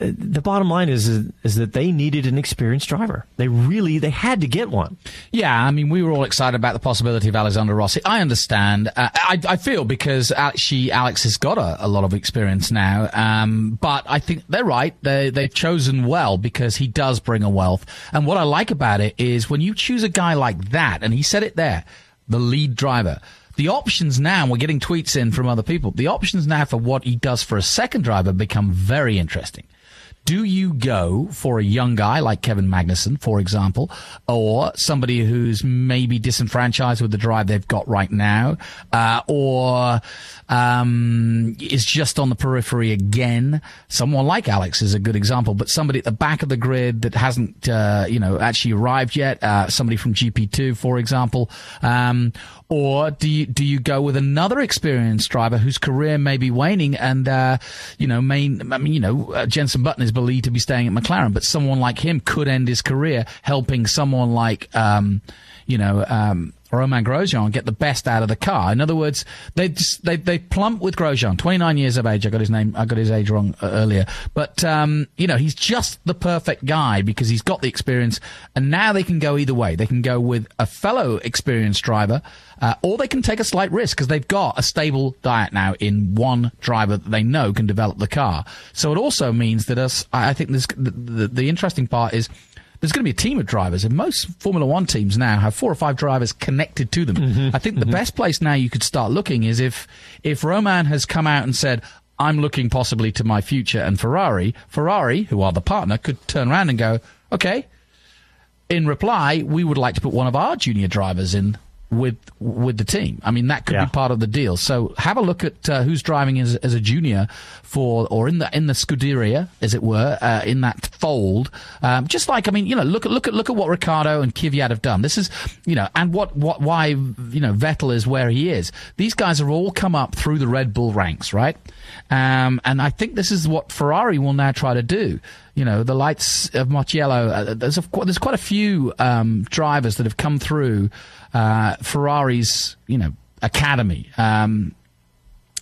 the bottom line is, is that they needed an experienced driver. They really they had to get one. Yeah, I mean, we were all excited about the possibility of Alexander Rossi. I understand. Uh, I, I feel because she Alex has got a, a lot of experience now. Um, but I think they're right. They they've chosen well because he does bring a wealth. And what I like about it is when you choose a guy like that, and he said it there, the lead driver the options now, we're getting tweets in from other people, the options now for what he does for a second driver become very interesting. Do you go for a young guy like Kevin Magnussen, for example, or somebody who's maybe disenfranchised with the drive they've got right now, uh, or um, is just on the periphery again? Someone like Alex is a good example, but somebody at the back of the grid that hasn't, uh, you know, actually arrived yet. Uh, somebody from GP2, for example, um, or do you do you go with another experienced driver whose career may be waning and uh, you know may I mean you know uh, Jenson Button is believed to be staying at McLaren, but someone like him could end his career helping someone like um, you know um, Grosjean get the best out of the car. In other words, they just, they they plump with Grosjean, 29 years of age. I got his name, I got his age wrong uh, earlier, but um, you know he's just the perfect guy because he's got the experience, and now they can go either way. They can go with a fellow experienced driver, uh, or they can take a slight risk because they've got a stable diet now in one driver that they know can develop the car. So it also means that us. I think this the, the, the interesting part is there's going to be a team of drivers, and most Formula One teams now have four or five drivers connected to them. Mm-hmm, I think mm-hmm. the best place now you could start looking is if if Romain has come out and said, "I'm looking possibly to my future," and Ferrari, Ferrari, who are the partner, could turn around and go, "Okay." In reply, we would like to put one of our junior drivers in with with the team. I mean, that could yeah. be part of the deal. So have a look at uh, who's driving as, as a junior for, or in the in the Scuderia, as it were, uh, in that fold. Um, just like I mean, you know, look at look at look at what Ricciardo and Kvyat have done. This is, you know, and what what why you know Vettel is where he is. These guys have all come up through the Red Bull ranks, right? Um, and I think this is what Ferrari will now try to do you know, the lights of Marciello. Uh, there's, a, there's quite a few um, drivers that have come through uh, Ferrari's, you know, academy. Um,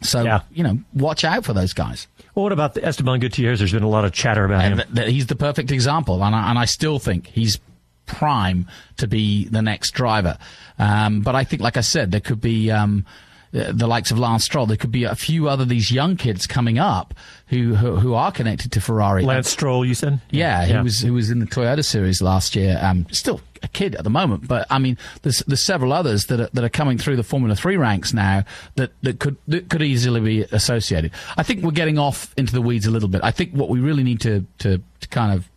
so, yeah. you know, watch out for those guys. Well, what about Esteban Gutierrez? There's been a lot of chatter about him. Th- th- he's the perfect example, and I, and I still think he's prime to be the next driver. Um, but I think, like I said, there could be um, the likes of Lance Stroll. There could be a few other these young kids coming up who who, who are connected to Ferrari. Lance Stroll, you said? Yeah, he was who was in the Toyota series last year. Um, still a kid at the moment, but I mean, there's there's several others that are, that are coming through the Formula Three ranks now that, that could that could easily be associated. I think we're getting off into the weeds a little bit. I think what we really need to to, to kind of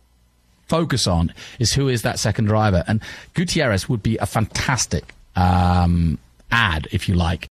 focus on is who is that second driver, and Gutierrez would be a fantastic um, ad, if you like,